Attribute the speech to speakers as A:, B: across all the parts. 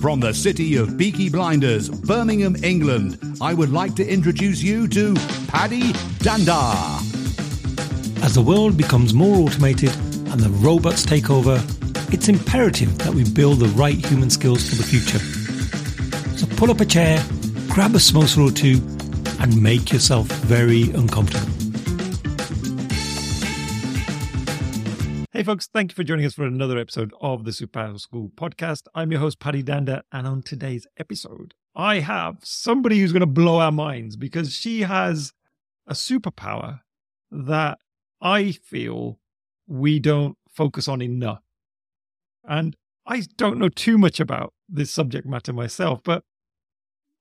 A: From the city of Peaky Blinders, Birmingham, England, I would like to introduce you to Paddy Dhanda.
B: As the world becomes more automated and the robots take over, it's imperative that we build the right human skills for the future. So pull up a chair, grab a samosa or two, and make yourself very uncomfortable. Hey, folks, thank you for joining us for another episode of the Superpower School podcast. I'm your host, Paddy Dhanda, and on today's episode, I have somebody who's going to blow our minds because she has a superpower that I feel we don't focus on enough. And I don't know too much about this subject matter myself, but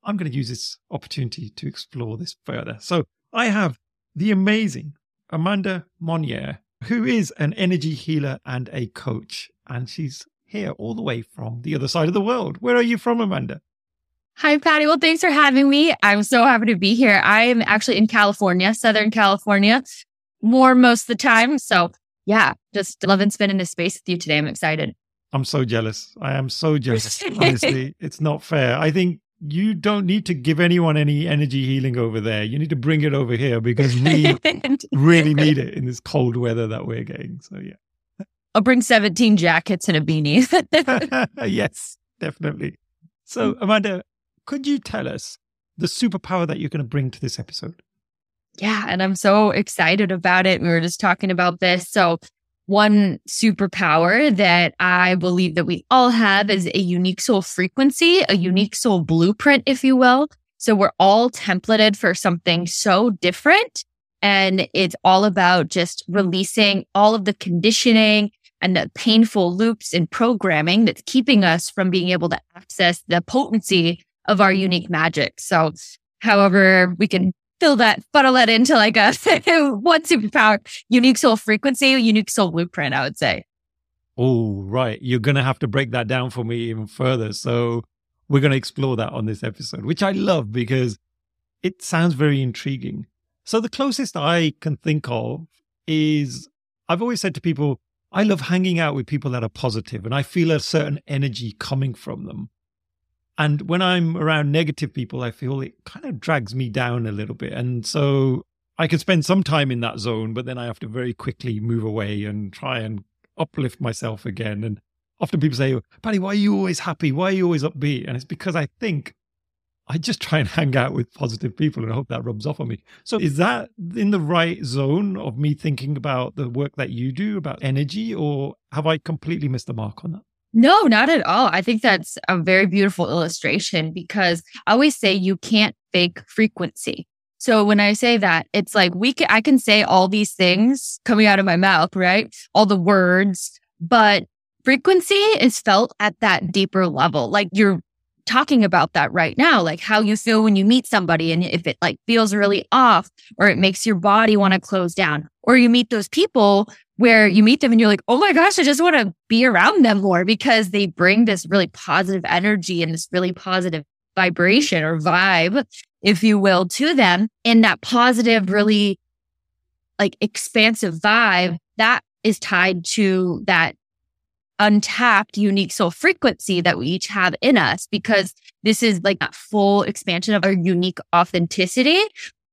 B: I'm going to use this opportunity to explore this further. So I have the amazing Amanda Monnier who is an energy healer and a coach. And she's here all the way from the other side of the world. Where are you from, Amanda?
C: Hi, Paddy. Well, thanks for having me. I'm so happy to be here. I'm actually in California, Southern California, more most of the time. So, yeah, just loving spending this space with you today. I'm excited.
B: I'm so jealous. I am so jealous. Honestly, it's not fair. I think you don't need to give anyone any energy healing over there. You need to bring it over here because we really need it in this cold weather that we're getting. So, yeah.
C: I'll bring 17 jackets and a beanie.
B: yes, definitely. So, mm. Amanda, could you tell us the superpower that you're going to bring to this episode?
C: Yeah, and I'm so excited about it. We were just talking about this. So, one superpower that I believe that we all have is a unique soul frequency, a mm-hmm. unique soul blueprint, if you will. So we're all templated for something so different. And it's all about just releasing all of the conditioning and the painful loops and programming that's keeping us from being able to access the potency of our unique magic. So however we can fill that, funnel that into like a one superpower, unique soul frequency, unique soul blueprint, I would say.
B: Oh, right. You're going to have to break that down for me even further. So we're going to explore that on this episode, which I love because it sounds very intriguing. So the closest I can think of is I've always said to people, I love hanging out with people that are positive and I feel a certain energy coming from them. And when I'm around negative people, I feel it kind of drags me down a little bit. And so I can spend some time in that zone, but then I have to very quickly move away and try and uplift myself again. And often people say, Paddy, why are you always happy? Why are you always upbeat? And it's because I think I just try and hang out with positive people and hope that rubs off on me. So is that in the right zone of me thinking about the work that you do about energy, or have I completely missed the mark on that?
C: No, not at all. I think that's a very beautiful illustration because I always say you can't fake frequency. So when I say that, it's like we can, I can say all these things coming out of my mouth, right? All the words, but frequency is felt at that deeper level. Like you're talking about that right now, like how you feel when you meet somebody and if it like feels really off or it makes your body want to close down or you meet those people where you meet them and you're like, oh my gosh, I just want to be around them more because they bring this really positive energy and this really positive vibration or vibe, if you will, to them. And that positive, really like expansive vibe that is tied to that untapped unique soul frequency that we each have in us because this is like that full expansion of our unique authenticity.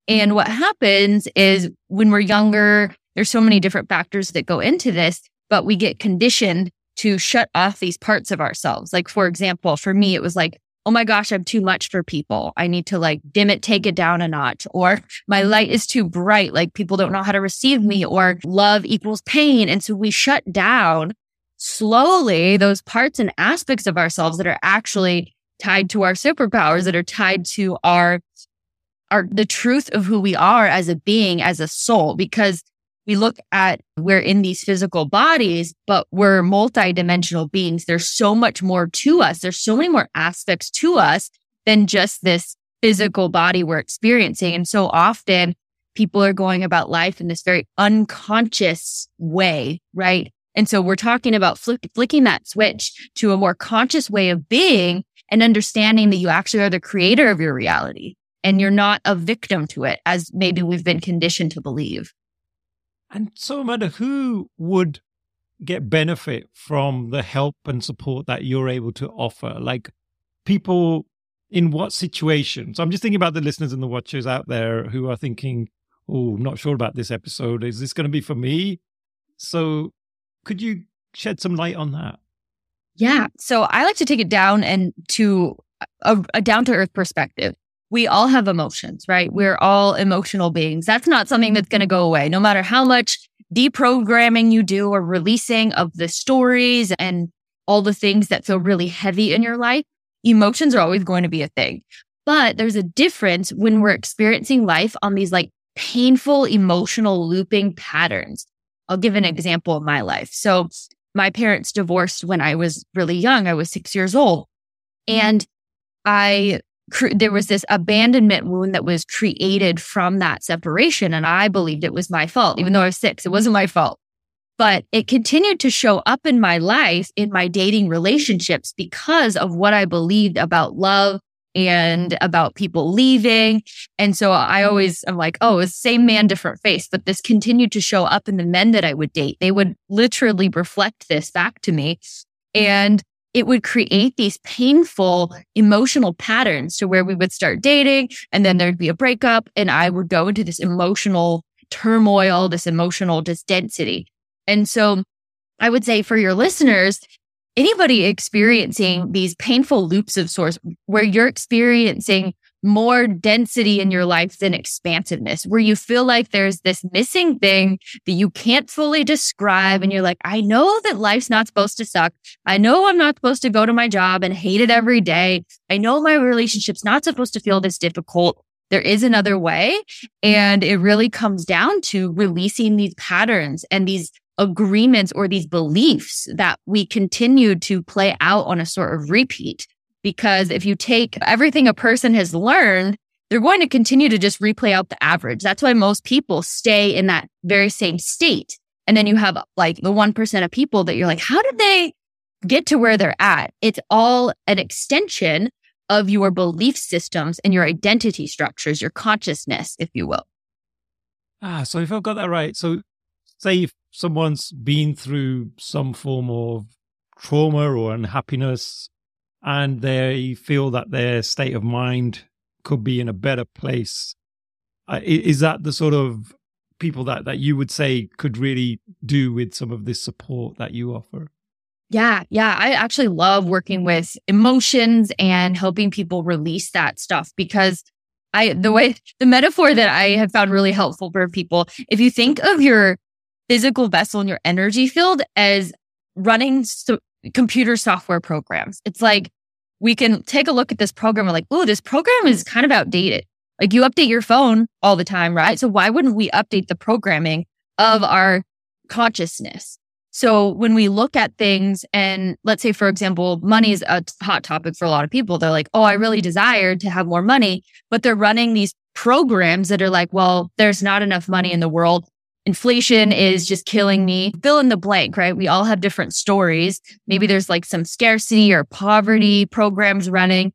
C: And what happens is when we're younger, there's so many different factors that go into this, but we get conditioned to shut off these parts of ourselves. Like, for example, for me, it was like, oh my gosh, I'm too much for people. I need to like dim it, take it down a notch. Or my light is too bright. Like people don't know how to receive me or love equals pain. And so we shut down slowly those parts and aspects of ourselves that are actually tied to our superpowers, that are tied to our, our, the truth of who we are as a being, as a soul, because we look at we're in these physical bodies, but we're multidimensional beings. There's so much more to us. There's so many more aspects to us than just this physical body we're experiencing. And so often people are going about life in this very unconscious way, right? And so we're talking about flick, flicking that switch to a more conscious way of being and understanding that you actually are the creator of your reality and you're not a victim to it as maybe we've been conditioned to believe.
B: And so, Amanda, who would get benefit from the help and support that you're able to offer? Like, people in what situations? I'm just thinking about the listeners and the watchers out there who are thinking, oh, not sure about this episode. Is this going to be for me? So could you shed some light on that?
C: Yeah. So I like to take it down and to a, a down to earth perspective. We all have emotions, right? We're all emotional beings. That's not something that's going to go away, no matter how much deprogramming you do or releasing of the stories and all the things that feel really heavy in your life. Emotions are always going to be a thing. But there's a difference when we're experiencing life on these like painful emotional looping patterns. I'll give an example of my life. So my parents divorced when I was really young. I was six years old. Mm-hmm. And I, there was this abandonment wound that was created from that separation. And I believed it was my fault, even though I was six, it wasn't my fault. But it continued to show up in my life, in my dating relationships because of what I believed about love, and about people leaving. And so I always, I'm like, oh, same man, different face. But this continued to show up in the men that I would date. They would literally reflect this back to me. And it would create these painful emotional patterns to where we would start dating and then there'd be a breakup and I would go into this emotional turmoil, this emotional just density. And so I would say for your listeners, anybody experiencing these painful loops of source where you're experiencing more density in your life than expansiveness, where you feel like there's this missing thing that you can't fully describe. And you're like, I know that life's not supposed to suck. I know I'm not supposed to go to my job and hate it every day. I know my relationship's not supposed to feel this difficult. There is another way. And it really comes down to releasing these patterns and these agreements or these beliefs that we continue to play out on a sort of repeat. Because if you take everything a person has learned, they're going to continue to just replay out the average. That's why most people stay in that very same state. And then you have like the 1% of people that you're like, how did they get to where they're at? It's all an extension of your belief systems and your identity structures, your consciousness, if you will.
B: Ah, so if I've got that right, so say if someone's been through some form of trauma or unhappiness and they feel that their state of mind could be in a better place uh, is that the sort of people that that you would say could really do with some of this support that you offer
C: yeah, yeah. I actually love working with emotions and helping people release that stuff because I, the way, the metaphor that I have found really helpful for people, if you think of your physical vessel in your energy field as running so- computer software programs. It's like we can take a look at this program and like, oh, this program is mm. kind of outdated. Like you update your phone all the time, right? So why wouldn't we update the programming of our consciousness? So when we look at things and let's say, for example, money is a hot topic for a lot of people. They're like, oh, I really desire to have more money, but they're running these programs that are like, well, there's not enough money in the world inflation is just killing me. Fill in the blank, right? We all have different stories. Maybe there's like some scarcity or poverty programs running.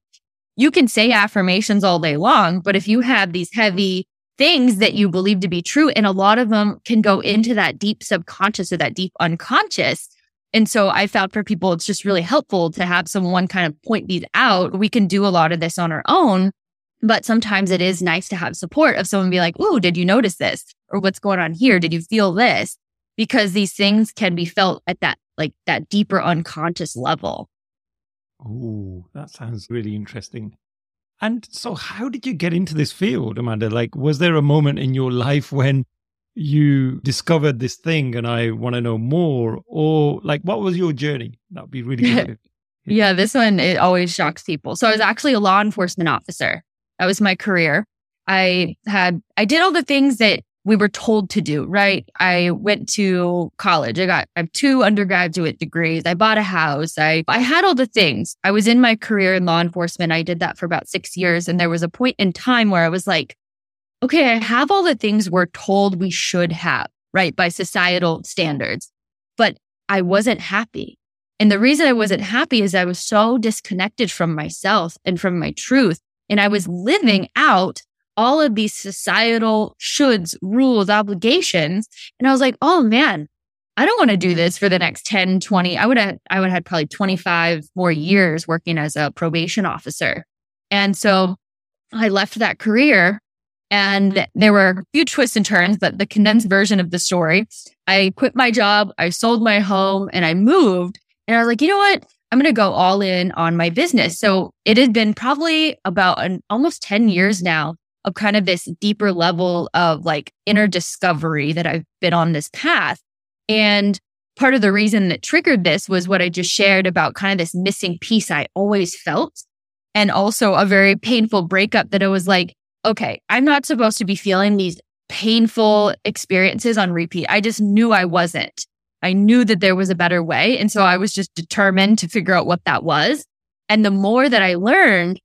C: You can say affirmations all day long, but if you have these heavy things that you believe to be true, and a lot of them can go into that deep subconscious or that deep unconscious. And so I found for people, it's just really helpful to have someone kind of point these out. We can do a lot of this on our own, but sometimes it is nice to have support of someone be like, Ooh, did you notice this? Or what's going on here? Did you feel this? Because these things can be felt at that, like that deeper unconscious level.
B: Oh, that sounds really interesting. And so, how did you get into this field, Amanda? Like, was there a moment in your life when you discovered this thing and I want to know more? Or, like, what was your journey? That would be really good.
C: yeah, this one, it always shocks people. So, I was actually a law enforcement officer. That was my career. I had, I did all the things that we were told to do, right? I went to college. I got, I have two undergraduate degrees. I bought a house. I, I had all the things. I was in my career in law enforcement. I did that for about six years. And there was a point in time where I was like, okay, I have all the things we're told we should have, right? By societal standards, but I wasn't happy. And the reason I wasn't happy is I was so disconnected from myself and from my truth and I was living out all of these societal shoulds, rules, obligations. And I was like, oh man, I don't want to do this for the next 10, 20. I would have, I would have had probably 25 more years working as a probation officer. And so I left that career and there were a few twists and turns, but the condensed version of the story, I quit my job, I sold my home and I moved. And I was like, you know what? I'm going to go all in on my business. So it had been probably about an almost 10 years now of kind of this deeper level of like inner discovery that I've been on this path. And part of the reason that triggered this was what I just shared about kind of this missing piece I always felt. And also a very painful breakup that I was like, okay, I'm not supposed to be feeling these painful experiences on repeat. I just knew I wasn't. I knew that there was a better way. And so I was just determined to figure out what that was. And the more that I learned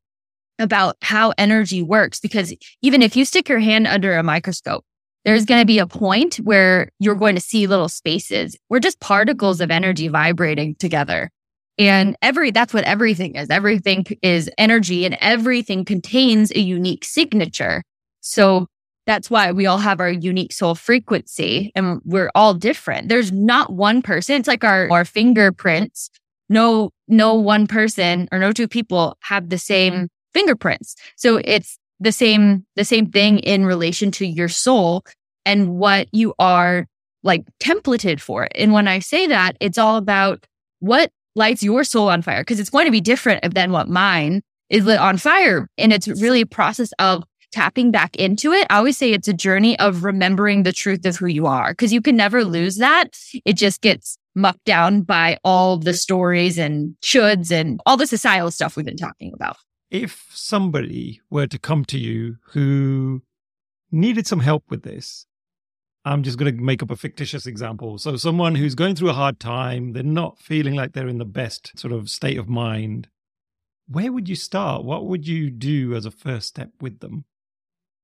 C: about how energy works, because even if you stick your hand under a microscope, there's going to be a point where you're going to see little spaces. We're just particles of energy vibrating together. And every, that's what everything is. Everything is energy and everything contains a unique signature. So that's why we all have our unique soul frequency and we're all different. There's not one person. It's like our, our fingerprints. No, no one person or no two people have the same fingerprints. So it's the same, the same thing in relation to your soul and what you are like templated for. And when I say that, it's all about what lights your soul on fire because it's going to be different than what mine is lit on fire. And it's really a process of tapping back into it. I always say it's a journey of remembering the truth of who you are because you can never lose that. It just gets mucked down by all the stories and shoulds and all the societal stuff we've been talking about.
B: If somebody were to come to you who needed some help with this, I'm just going to make up a fictitious example. So, someone who's going through a hard time, they're not feeling like they're in the best sort of state of mind. Where would you start? What would you do as a first step with them?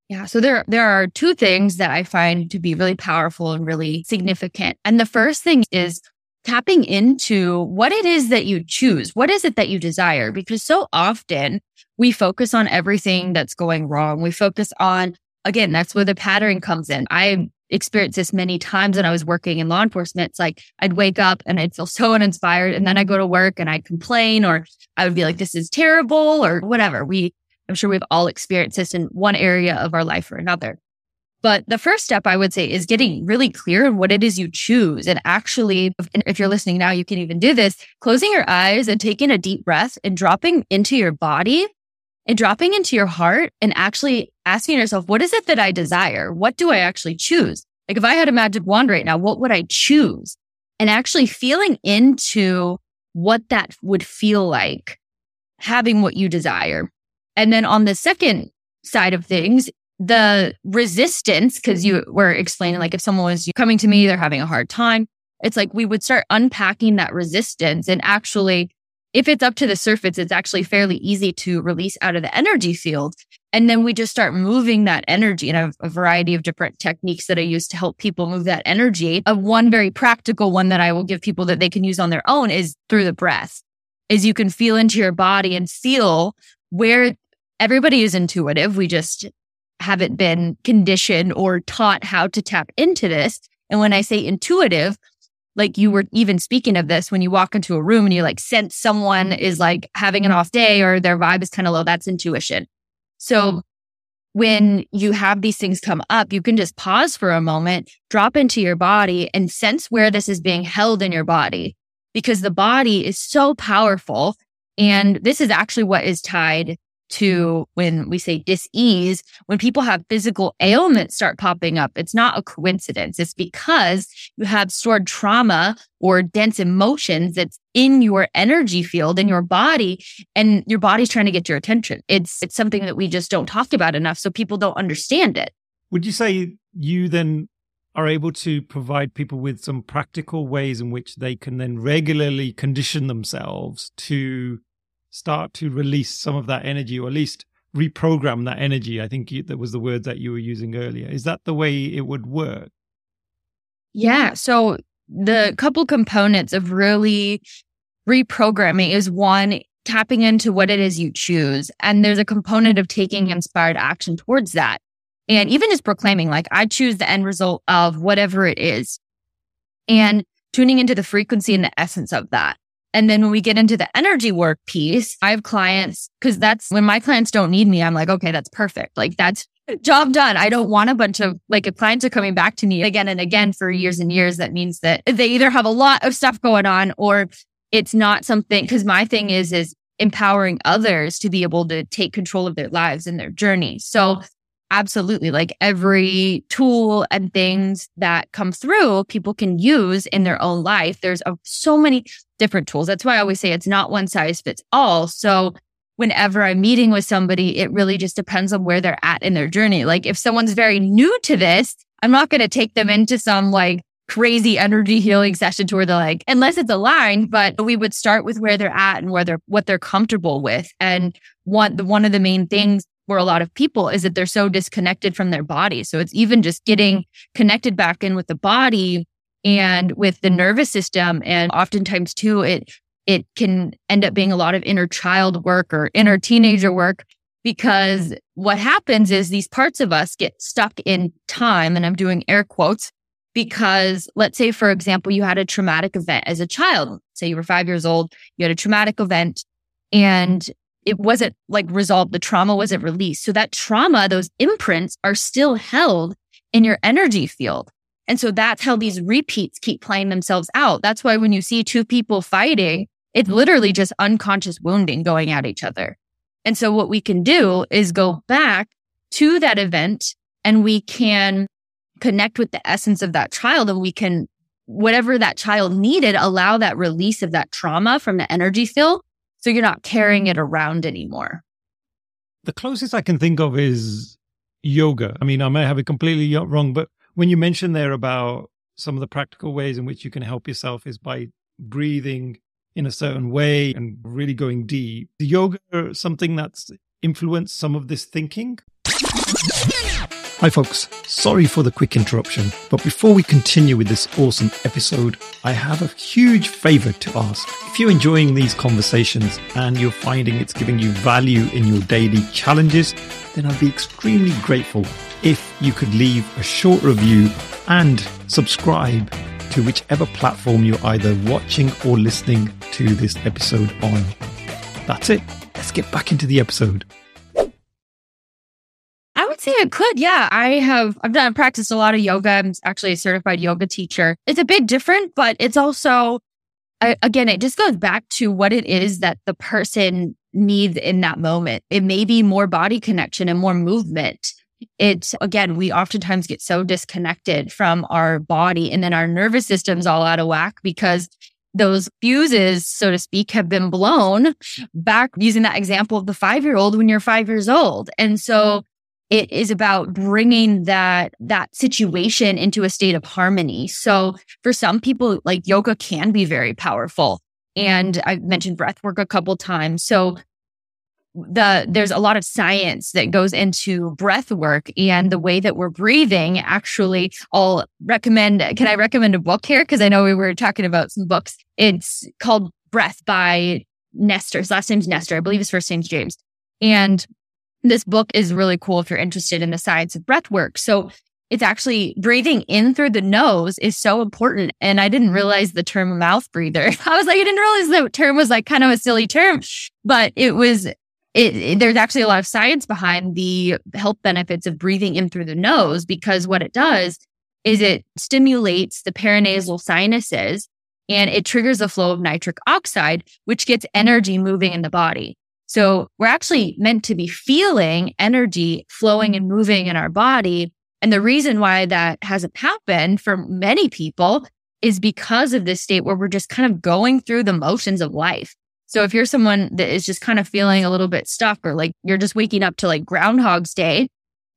C: Yeah, so there there are two things that I find to be really powerful and really significant. And the first thing is tapping into what it is that you choose. What is it that you desire? Because so often we focus on everything that's going wrong. We focus on again, that's where the pattern comes in. I experienced this many times when I was working in law enforcement. It's like I'd wake up and I'd feel so uninspired. And then I go to work and I'd complain or I would be like, this is terrible or whatever. We, I'm sure we've all experienced this in one area of our life or another. But the first step I would say is getting really clear on what it is you choose. And actually, if you're listening now, you can even do this, closing your eyes and taking a deep breath and dropping into your body and dropping into your heart and actually asking yourself, what is it that I desire? What do I actually choose? Like if I had a magic wand right now, what would I choose? And actually feeling into what that would feel like having what you desire. And then on the second side of things, the resistance, because you were explaining, like if someone was coming to me, they're having a hard time. It's like we would start unpacking that resistance and actually if it's up to the surface, it's actually fairly easy to release out of the energy field. And then we just start moving that energy and a, a variety of different techniques that I use to help people move that energy. Of one very practical one that I will give people that they can use on their own is through the breath. Is you can feel into your body and feel where everybody is intuitive. We just haven't been conditioned or taught how to tap into this. And when I say intuitive, like you were even speaking of this when you walk into a room and you like sense someone is like having an off day or their vibe is kind of low that's intuition so when you have these things come up you can just pause for a moment drop into your body and sense where this is being held in your body because the body is so powerful and this is actually what is tied to when we say dis-ease, when people have physical ailments start popping up, it's not a coincidence. It's because you have stored trauma or dense emotions that's in your energy field in your body and your body's trying to get your attention. It's it's something that we just don't talk about enough so people don't understand it.
B: Would you say you then are able to provide people with some practical ways in which they can then regularly condition themselves to start to release some of that energy or at least reprogram that energy i think that was the word that you were using earlier. Is that the way it would work?
C: Yeah so the couple components of really reprogramming is one tapping into what it is you choose and there's a component of taking inspired action towards that. And even just proclaiming like i choose the end result of whatever it is and tuning into the frequency and the essence of that. And then when we get into the energy work piece, I have clients because that's when my clients don't need me. I'm like, okay, that's perfect. Like that's job done. I don't want a bunch of like if clients are coming back to me again and again for years and years, that means that they either have a lot of stuff going on or it's not something because my thing is is empowering others to be able to take control of their lives and their journey. So absolutely. Like every tool and things that come through people can use in their own life. There's a, so many different tools. That's why i always say it's not one size fits all. So whenever i'm meeting with somebody it really just depends on where they're at in their journey. Like if someone's very new to this i'm not going to take them into some like crazy energy healing session to where they're like unless it's aligned but we would start with where they're at and where they're what they're comfortable with and one the one of the main things for a lot of people is that they're so disconnected from their body. So it's even just getting mm-hmm. connected back in with the body and with the nervous system. And oftentimes too, it, it can end up being a lot of inner child work or inner teenager work because what happens is these parts of us get stuck in time. And I'm doing air quotes because let's say, for example, you had a traumatic event as a child. Say you were five years old, you had a traumatic event and it wasn't like resolved. The trauma wasn't released. So that trauma, those imprints are still held in your energy field. And so that's how these repeats keep playing themselves out. That's why when you see two people fighting, it's literally just unconscious wounding going at each other. And so what we can do is go back to that event and we can connect with the essence of that child and we can, whatever that child needed, allow that release of that trauma from the energy field so you're not carrying it mm. around anymore.
B: The closest I can think of is yoga. I mean, I may have it completely wrong, but when you mentioned there about some of the practical ways in which you can help yourself is by breathing in a certain way and really going deep. Is yoga something that's influenced some of this thinking? Hi, folks. Sorry for the quick interruption, but before we continue with this awesome episode, I have a huge favor to ask. If you're enjoying these conversations and you're finding it's giving you value in your daily challenges, then I'd be extremely grateful if you could leave a short review and subscribe to whichever platform you're either watching or listening to this episode on. That's it. Let's get back into the episode
C: say I could. Yeah, I have. I've done practiced a lot of yoga. I'm actually a certified yoga teacher. It's a bit different, but it's also, I, again, it just goes back to what it is that the person needs in that moment. It may be more body connection and more movement. It again, we oftentimes get so disconnected from our body, and then our nervous system's all out of whack because those fuses, so to speak, have been blown back using that example of the five year old when you're five years old. And so it is about bringing that that situation into a state of harmony. So for some people like yoga can be very powerful. And i've mentioned breath work a couple times. So the there's a lot of science that goes into breath work and the way that we're breathing. Actually i'll recommend can i recommend a book here? Because i know we were talking about some books. It's called breath by nestor. His last name's nestor. I believe his first name's james. And this book is really cool if you're interested in the science of breath work. So it's actually breathing in through the nose is so important. And I didn't mm-hmm. realize the term mouth breather. I was like, I didn't realize the term was like kind of a silly term, but it was, it, it, there's actually a lot of science behind the health benefits of breathing in through the nose because what it does is it stimulates the paranasal sinuses and it triggers the flow of nitric oxide, which gets energy moving in the body. So we're actually meant to be feeling energy flowing and moving in our body. And the reason why that hasn't happened for many people is because of this state where we're just kind of going through the motions of life. So if you're someone that is just kind of feeling a little bit stuck or like you're just waking up to like Groundhog's Day,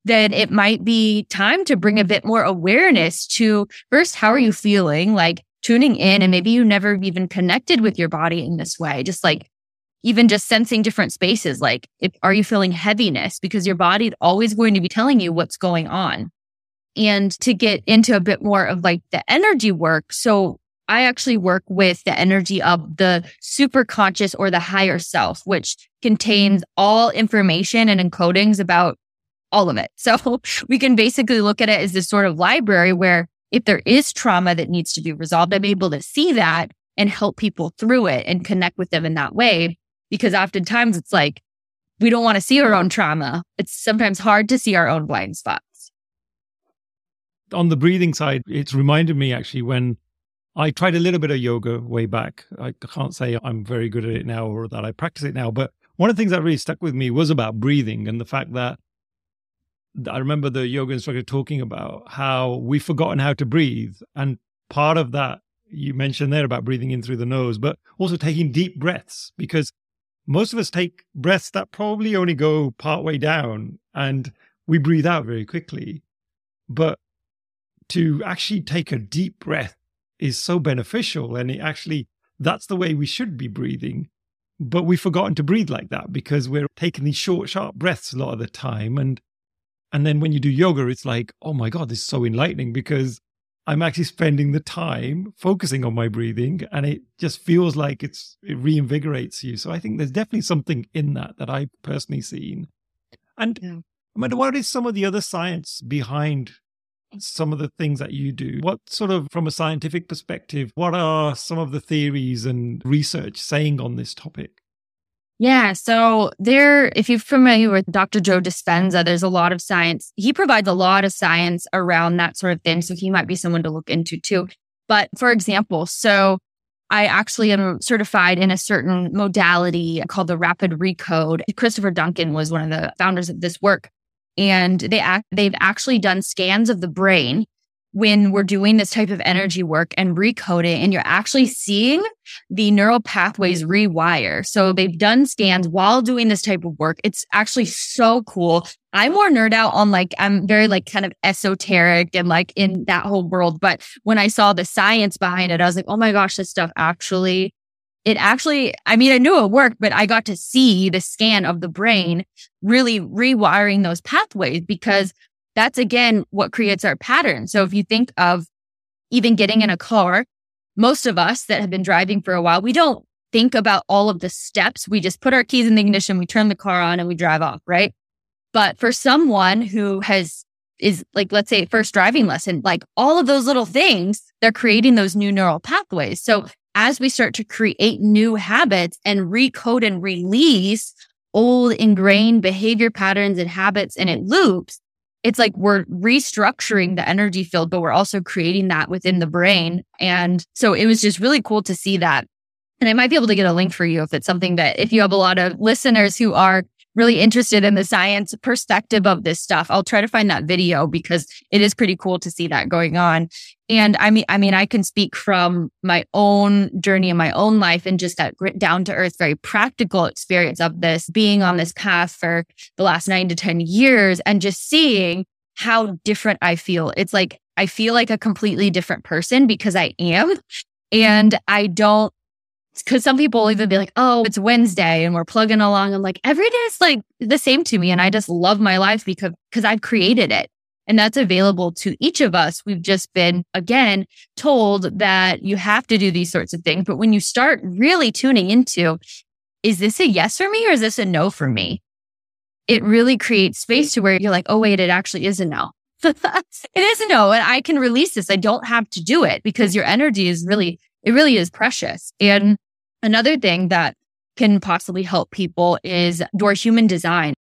C: then it might be time to bring a bit more awareness to first, how are you feeling? Like tuning in and maybe you never even connected with your body in this way. Just like even just sensing different spaces like if, are you feeling heaviness? Because your body is always going to be telling you what's going on. And to get into a bit more of like the energy work so i actually work with the energy of the super conscious or the higher self which contains all information and encodings about all of it. So we can basically look at it as this sort of library where if there is trauma that needs to be resolved, I'm able to see that and help people through it and connect with them in that way. Because oftentimes it's like, we don't want to see our own trauma. It's sometimes hard to see our own blind spots.
B: On the breathing side, it's reminded me actually when I tried a little bit of yoga way back. I can't say I'm very good at it now or that I practice it now, but one of the things that really stuck with me was about breathing and the fact that I remember the yoga instructor talking about how we've forgotten how to breathe. And part of that you mentioned there about breathing in through the nose, but also taking deep breaths because most of us take breaths that probably only go part way down and we breathe out very quickly. But to actually take a deep breath is so beneficial. And it actually, that's the way we should be breathing. But we've forgotten to breathe like that because we're taking these short, sharp breaths a lot of the time. And and then when you do yoga, it's like, oh my God, this is so enlightening because I'm actually spending the time focusing on my breathing and it just feels like it's it reinvigorates you. So I think there's definitely something in that that I've personally seen. And yeah. I mean, what is some of the other science behind some of the things that you do? What sort of, from a scientific perspective, what are some of the theories and research saying on this topic?
C: Yeah. So there, if you're familiar with Dr. Joe Dispenza, there's a lot of science. He provides a lot of science around that sort of thing. So he might be someone to look into too. But for example, so I actually am certified in a certain modality called the rapid recode. Christopher Duncan was one of the founders of this work. And they act, they've actually done scans of the brain when we're doing this type of energy work and recoding and you're actually seeing the neural pathways rewire. So they've done scans while doing this type of work. It's actually so cool. I'm more nerd out on like, I'm very like kind of esoteric and like in that whole world. But when I saw the science behind it, I was like, oh my gosh, this stuff actually, it actually, I mean, I knew it worked, but I got to see the scan of the brain really rewiring those pathways because that's again what creates our pattern. So if you think of even getting in a car, most of us that have been driving for a while, we don't think about all of the steps. We just put our keys in the ignition, we turn the car on and we drive off, right? But for someone who has is like let's say first driving lesson, like all of those little things, they're creating those new neural pathways. So as we start to create new habits and recode and release old ingrained behavior patterns and habits and it loops, it's like we're restructuring the energy field, but we're also creating that within the brain. And so it was just really cool to see that. And I might be able to get a link for you if it's something that, if you have a lot of listeners who are really interested in the science perspective of this stuff. I'll try to find that video because it is pretty cool to see that going on. And I mean, I mean, I can speak from my own journey in my own life and just that down to earth, very practical experience of this being on this path for the last nine to 10 years and just seeing how different I feel. It's like, I feel like a completely different person because I am. And I don't because some people will even be like, oh, it's Wednesday and we're plugging along. I'm like, every day is like the same to me. And I just love my life because, because I've created it. And that's available to each of us. We've just been, again, told that you have to do these sorts of things. But when you start really tuning into, is this a yes for me or is this a no for me? It really creates space to where you're like, oh, wait, it actually is a no. it is a no. And I can release this. I don't have to do it because your energy is really, it really is precious. And Another thing that can possibly help people is your human design.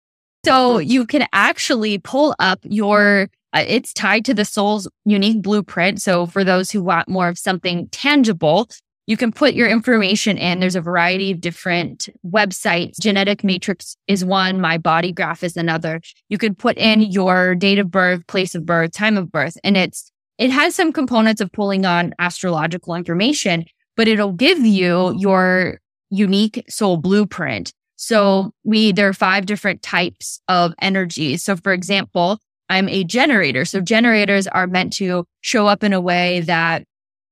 C: So you can actually pull up your, uh, it's tied to the soul's unique blueprint. So for those who want more of something tangible, you can put your information in. There's a variety of different websites. Genetic Matrix is one. My Body Graph is another. You can put in your date of birth, place of birth, time of birth, and it's, it has some components of pulling on astrological information, but it'll give you your unique soul blueprint. So we, there are five different types of energy. So for example, I'm a generator. So generators are meant to show up in a way that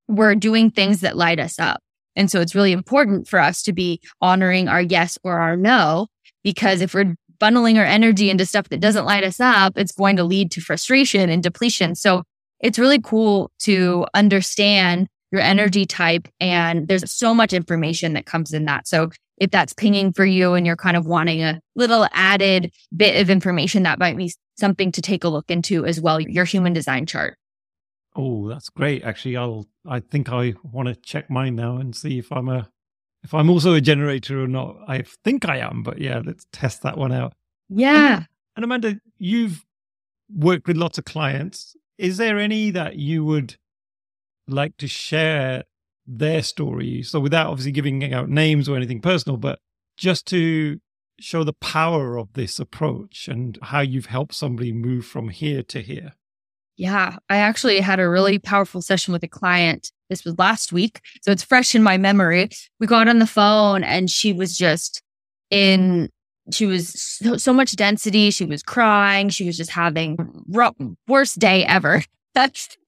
C: we're doing things that light us up. And so it's really important for us to be honoring our yes or our no, because if we're funneling our energy into stuff that doesn't light us up, it's going to lead to frustration and depletion. So it's really cool to understand your energy type. And there's so much information that comes in that. So if that's pinging for you and you're kind of wanting a little added bit of information, that might be something to take a look into as well, your human design chart.
B: Oh, that's great. Actually, I'll I think I want to check mine now and see if I'm a if I'm also a generator or not. I think I am, but yeah, let's test that one out.
C: Yeah.
B: And, and Amanda, you've worked with lots of clients. Is there any that you would like to share their story? So without obviously giving out names or anything personal, but just to show the power of this approach and how you've helped somebody move from here to here.
C: Yeah, I actually had a really powerful session with a client. This was last week. So it's fresh in my memory. We got on the phone and she was just in, she was so, so much density. She was crying. She was just having worst day ever.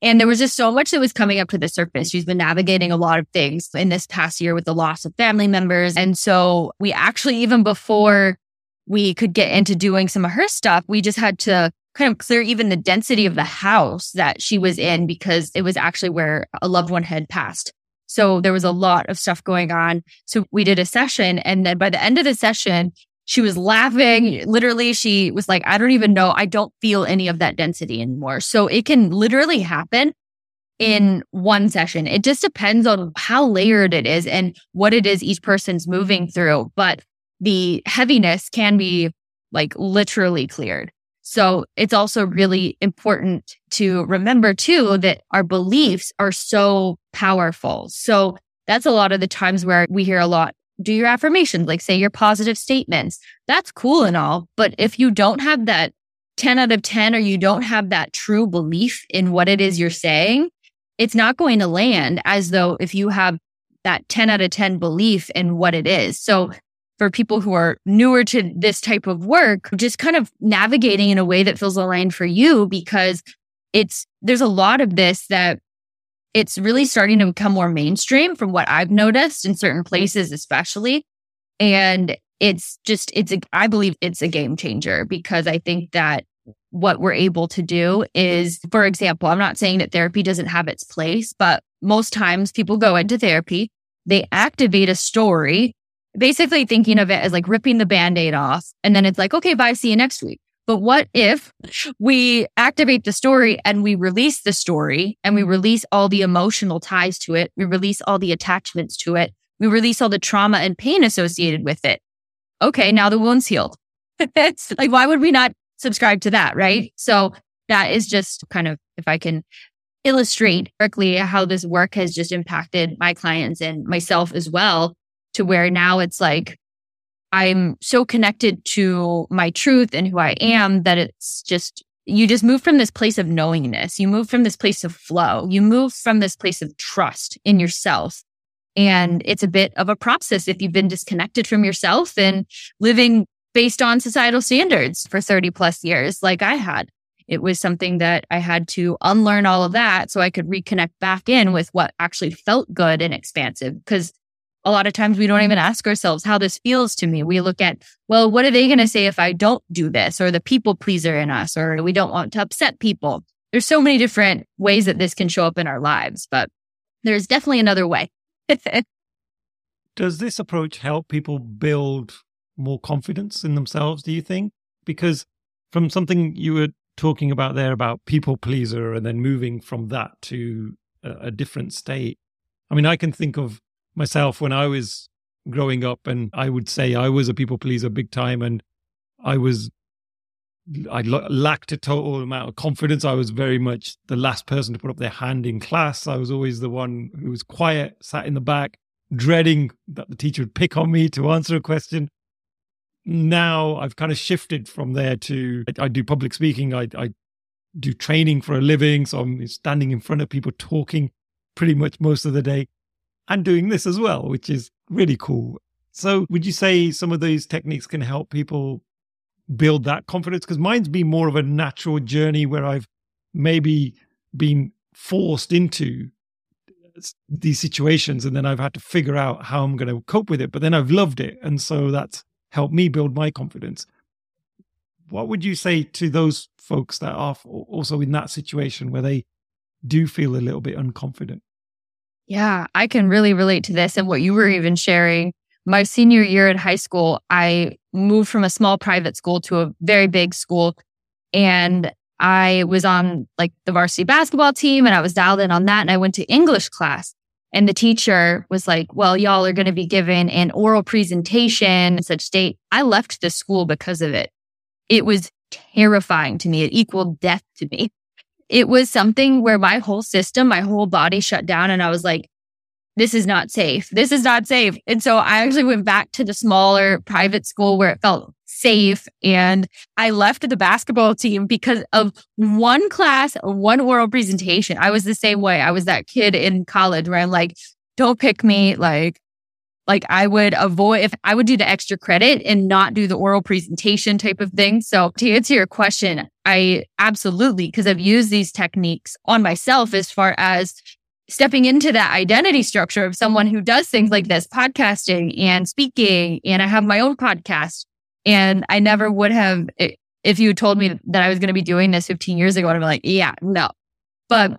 C: And there was just so much that was coming up to the surface. She's been navigating a lot of things in this past year with the loss of family members. And so we actually, even before we could get into doing some of her stuff, we just had to kind of clear even the density of the house that she was in because it was actually where a loved one had passed. So there was a lot of stuff going on. So we did a session. And then by the end of the session, she was laughing. Literally, she was like, I don't even know. I don't feel any of that density anymore. So it can literally happen in mm-hmm. one session. It just depends on how layered it is and what it is each person's moving through. But the heaviness can be like literally cleared. So it's also really important to remember too that our beliefs are so powerful. So that's a lot of the times where we hear a lot do your affirmations, like say your positive statements. That's cool and all. But if you don't have that 10 out of 10 or you don't have that true belief in what it is you're saying, it's not going to land as though if you have that 10 out of 10 belief in what it is. So for people who are newer to this type of work, just kind of navigating in a way that feels aligned for you because it's, there's a lot of this that it's really starting to become more mainstream from what I've noticed in certain mm-hmm. places, especially. And it's just, it's, a, I believe it's a game changer because I think that what we're able to do is, for example, I'm not saying that therapy doesn't have its place, but most times people go into therapy, they activate a story, basically thinking of it as like ripping the band aid off. And then it's like, okay, bye, see you next week. But what if we activate the story and we release the story and we release all the emotional ties to it? We release all the attachments to it. We release all the trauma and pain associated with it. Okay, now the wound's healed. That's like, why would we not subscribe to that? Right. So that is just kind of, if I can illustrate directly how this work has just impacted my clients and myself as well, to where now it's like, I'm so connected to my truth and who I am that it's just, you just move from this place of knowingness. You move from this place of flow. You move from this place of trust in yourself. And it's a bit of a process if you've been disconnected from yourself and living based on societal standards for 30 plus years, like I had. It was something that I had to unlearn all of that so I could reconnect back in with what actually felt good and expansive. Because a lot of times we don't even mm-hmm. ask ourselves how this feels to me. We look at, well, what are they going to say if I don't do this or the people pleaser in us or we don't want to upset people. There's so many different ways that this can show up in our lives, but there's definitely another way.
B: Does this approach help people build more confidence in themselves, do you think? Because from something you were talking about there about people pleaser and then moving from that to a, a different state. I mean, I can think of myself when I was growing up, and I would say I was a people pleaser big time, and I was I lacked a total amount of confidence. I was very much the last person to put up their hand in class. I was always the one who was quiet, sat in the back, dreading that the teacher would pick on me to answer a question. Now I've kind of shifted from there to I, I do public speaking. I, I do training for a living, so I'm standing in front of people talking pretty much most of the day and doing this as well, which is really cool. So, would you say some of these techniques can help people build that confidence? Because mine's been more of a natural journey where I've maybe been forced into these situations and then I've had to figure out how I'm going to cope with it. But then I've loved it. And so that's helped me build my confidence. What would you say to those folks that are also in that situation where they do feel a little bit unconfident?
C: Yeah, I can really relate to this and what you were even sharing. My senior year in high school, I moved from a small private school to a very big school. And I was on like the varsity basketball team and I was dialed in on that. And I went to English class. And the teacher was like, Well, y'all are going to be given an oral presentation, such date. I left the school because of it. It was terrifying to me. It equaled death to me. It was something where my whole system, my whole body shut down. And I was like, this is not safe. This is not safe. And so I actually went back to the smaller private school where it felt safe. And I left the basketball team because of one class, one oral presentation. I was the same way. I was that kid in college where I'm like, don't pick me. Like, like I would avoid if I would do the extra credit and not do the oral presentation type of thing. So to answer your question, I absolutely, because I've used these techniques on myself as far as stepping into that identity structure of someone who does things like this, podcasting and speaking. And I have my own podcast. And I never would have, if you told me that I was going to be doing this 15 years ago, I'd be like, yeah, no. But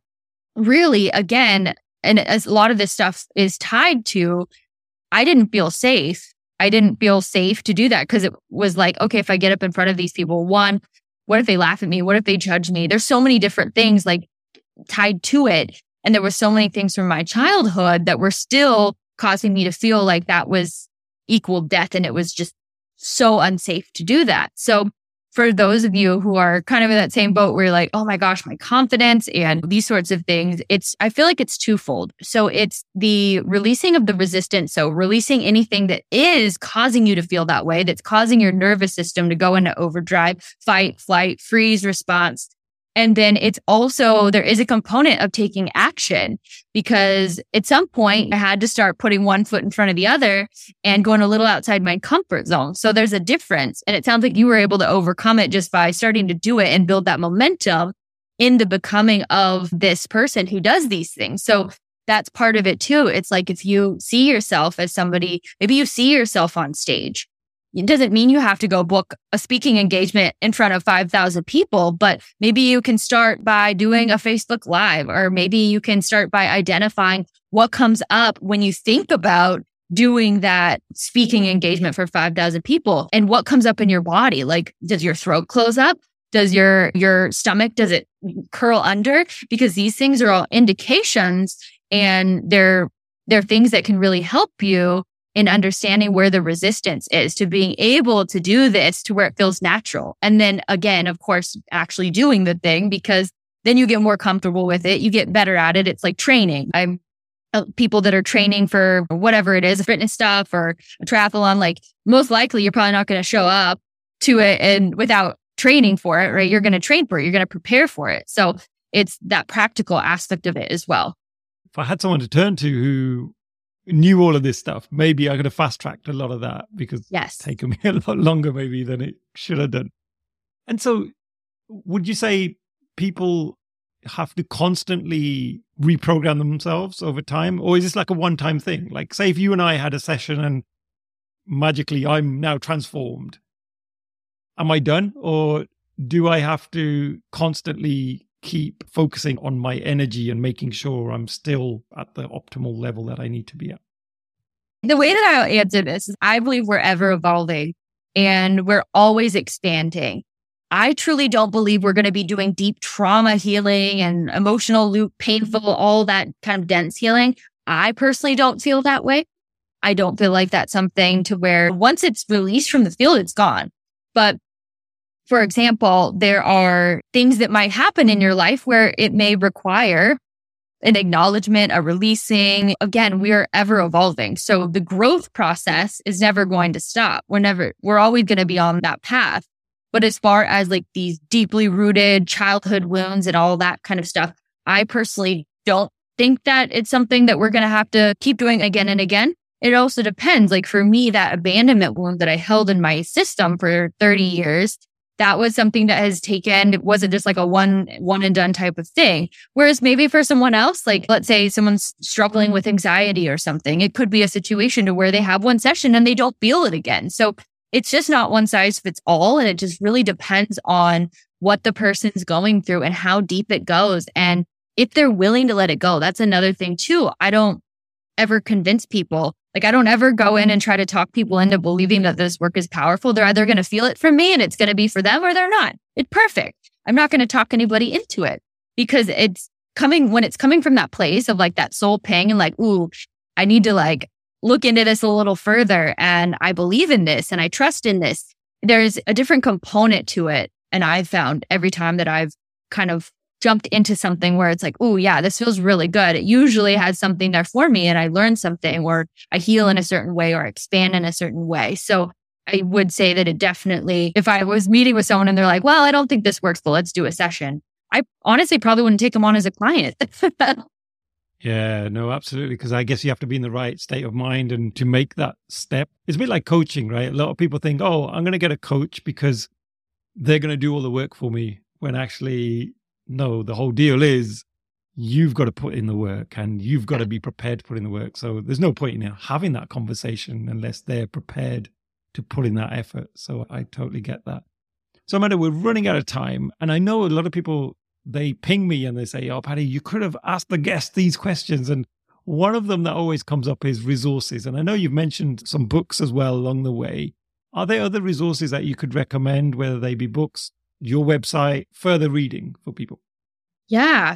C: really, again, and as a lot of this stuff is tied to, I didn't feel safe. I didn't feel safe to do that because it was like, okay, if I get up in front of these people, one, what if they laugh at me? What if they judge me? There's so many different things like tied to it and there were so many things from my childhood that were still causing me to feel like that was equal death. And it was just so unsafe to do that. So for those of you who are kind of in that same boat where you're like, oh my gosh, my confidence and these sorts of things, it's, I feel like it's twofold. So it's the releasing of the resistance. So releasing anything that is causing you to feel that way, that's causing your nervous system to go into overdrive, fight, flight, freeze response. And then it's also, there is a component of taking action because at some point I had to start putting one foot in front of the other and going a little outside my comfort zone. So there's a difference. And it sounds like you were able to overcome it just by starting to do it and build that momentum in the becoming of this person who does these things. So that's part of it too. It's like if you see yourself as somebody, maybe you see yourself on stage it doesn't mean you have to go book a speaking engagement in front of 5,000 people, but maybe you can start by doing a Facebook Live, or maybe you can start by identifying what comes up when you think about doing that speaking engagement for 5,000 people and what comes up in your body. Like, does your throat close up? Does your, your stomach, does it curl under? Because these things are all indications and they're, they're things that can really help you in understanding where the resistance is to being able to do this to where it feels natural. And then again, of course, actually doing the thing because then you get more comfortable with it. You get better at it. It's like training. I'm uh, people that are training for whatever it is, fitness stuff or a triathlon, like most likely you're probably not going to show up to it and without training for it, right? You're going to train for it. You're going to prepare for it. So it's that practical aspect of it as well.
B: If I had someone to turn to who knew all of this stuff, maybe I could have fast tracked a lot of that because
C: yes.
B: it's taken me a lot longer maybe than it should have done. And so would you say people have to constantly reprogram themselves over time? Or is this like a one time thing? Like, say, if you and I had a session and magically I'm now transformed, am I done? Or do I have to constantly keep focusing on my energy and making sure I'm still at the optimal level that I need to be at?
C: The way that I answer this is I believe we're ever evolving and we're always expanding. I truly don't believe we're going to be doing deep trauma healing and emotional loop, painful, all that kind of dense healing. I personally don't feel that way. I don't feel like that's something to where once it's released from the field, it's gone. But for example, there are things that might happen in your life where it may require an acknowledgement, a releasing. Again, we are ever evolving. So the growth process is never going to stop. We're never, we're always going to be on that path. But as far as like these deeply rooted childhood wounds and all that kind of stuff, I personally don't think that it's something that we're going to have to keep doing again and again. It also depends. Like for me, that abandonment wound that I held in my system for 30 years, that was something that has taken it wasn't just like a one one and done type of thing. Whereas maybe for someone else like let's say someone's struggling with anxiety or something it could be a situation to where they have one session and they don't feel it again. So it's just not one size fits all and it just really depends on what the person's going through and how deep it goes. And if they're willing to let it go that's another thing too. I don't ever convince people Like I don't ever go in and try to talk people into believing that this work is powerful. They're either going to feel it from me and it's going to be for them or they're not. It's perfect. I'm not going to talk anybody into it because it's coming when it's coming from that place of like that soul pang and like, ooh, I need to like look into this a little further and I believe in this and I trust in this. There's a different component to it. And I've found every time that I've kind of jumped into something where it's like, oh, yeah, this feels really good. It usually has something there for me and I learn something or I heal in a certain way or expand in a certain way. So I would say that it definitely, if I was meeting with someone and they're like, well, I don't think this works, but let's do a session. I honestly probably wouldn't take them on as a client.
B: Yeah, no, absolutely. Because I guess you have to be in the right state of mind and to make that step. It's a bit like coaching, right? A lot of people think, oh, I'm going to get a coach because they're going to do all the work for me. When actually, no, the whole deal is you've got to put in the work and you've got to be prepared to put in the work. So there's no point in having that conversation unless they're prepared to put in that effort. So I totally get that. So Amanda, we're running out of time. And I know a lot of people they ping me and they say, Oh, Paddy, you could have asked the guest these questions. And one of them that always comes up is resources. And I know you've mentioned some books as well along the way. Are there other resources that you could recommend, whether they be books, your website, further reading for people?
C: Yeah.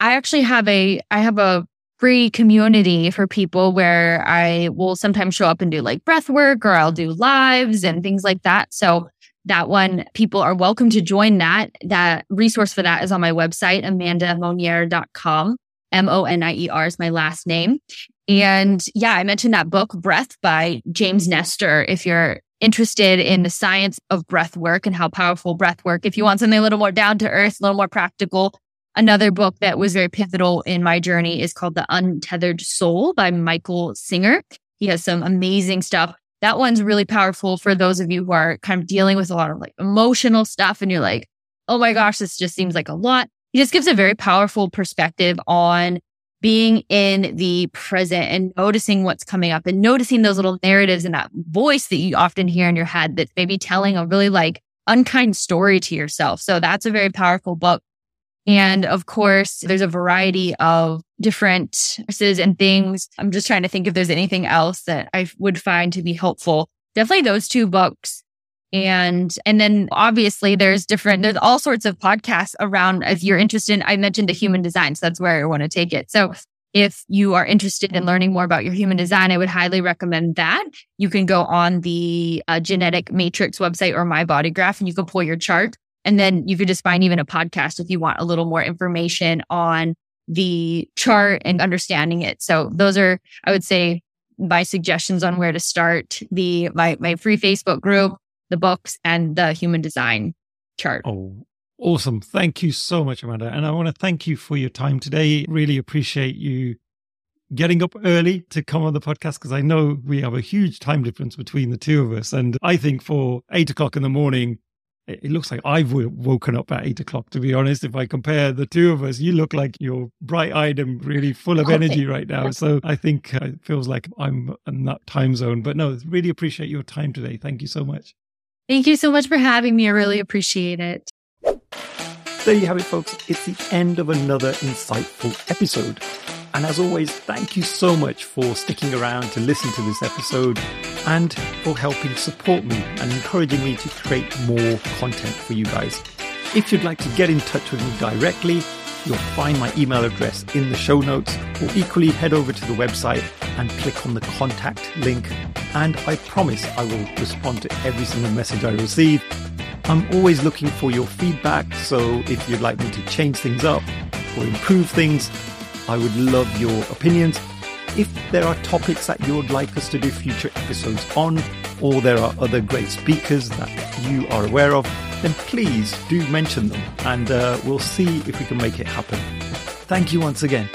C: I actually have a I have a free community for people where I will sometimes show up and do like breath work or I'll do lives and things like that. So that one, people are welcome to join that. That resource for that is on my website, amandamonnier.com. M O N I E R is my last name. And yeah, I mentioned that book, Breath by James Nestor. If you're interested in the science of breath work and how powerful breath work, if you want something a little more down to earth, a little more practical, another book that was very pivotal in my journey is called The Untethered Soul by Michael Singer. He has some amazing stuff that one's really powerful for those of you who are kind of dealing with a lot of like emotional stuff and you're like, oh my gosh, this just seems like a lot. He just gives a very powerful perspective on being in the present and noticing what's coming up and noticing those little narratives and that voice that you often hear in your head that's maybe telling a really like unkind story to yourself. So that's a very powerful book. And of course, there's a variety of different sources and things. I'm just trying to think if there's anything else that I would find to be helpful. Definitely those two books. And, and then obviously there's different, there's all sorts of podcasts around if you're interested in, I mentioned the human design. So that's where I want to take it. So if you are interested in learning more about your human design, I would highly recommend that. You can go on the uh, genetic matrix website or my body graph and you can pull your chart and then you could just find even a podcast if you want a little more information on the chart and understanding it. So those are, I would say, my suggestions on where to start the my my free Facebook group, the books, and the human design chart.
B: Oh, awesome. Thank you so much, Amanda. And I want to thank you for your time today. Really appreciate you getting up early to come on the podcast because I know we have a huge time difference between the two of us. And I think for eight o'clock in the morning, it looks like I've woken up at eight o'clock, to be honest. If I compare the two of us, you look like you're bright eyed and really full of energy right now. So I think uh, it feels like I'm in that time zone. But no, really appreciate your time today. Thank you so much.
C: Thank you so much for having me. I really appreciate it.
B: There you have it, folks. It's the end of another insightful episode. And as always, thank you so much for sticking around to listen to this episode and for helping support me and encouraging me to create more content for you guys. If you'd like to get in touch with me directly, you'll find my email address in the show notes, or equally head over to the website and click on the contact link. And I promise I will respond to every single message I receive. I'm always looking for your feedback, so if you'd like me to change things up or improve things, I would love your opinions. If there are topics that you would like us to do future episodes on, or there are other great speakers that you are aware of, then please do mention them and uh, we'll see if we can make it happen. Thank you once again.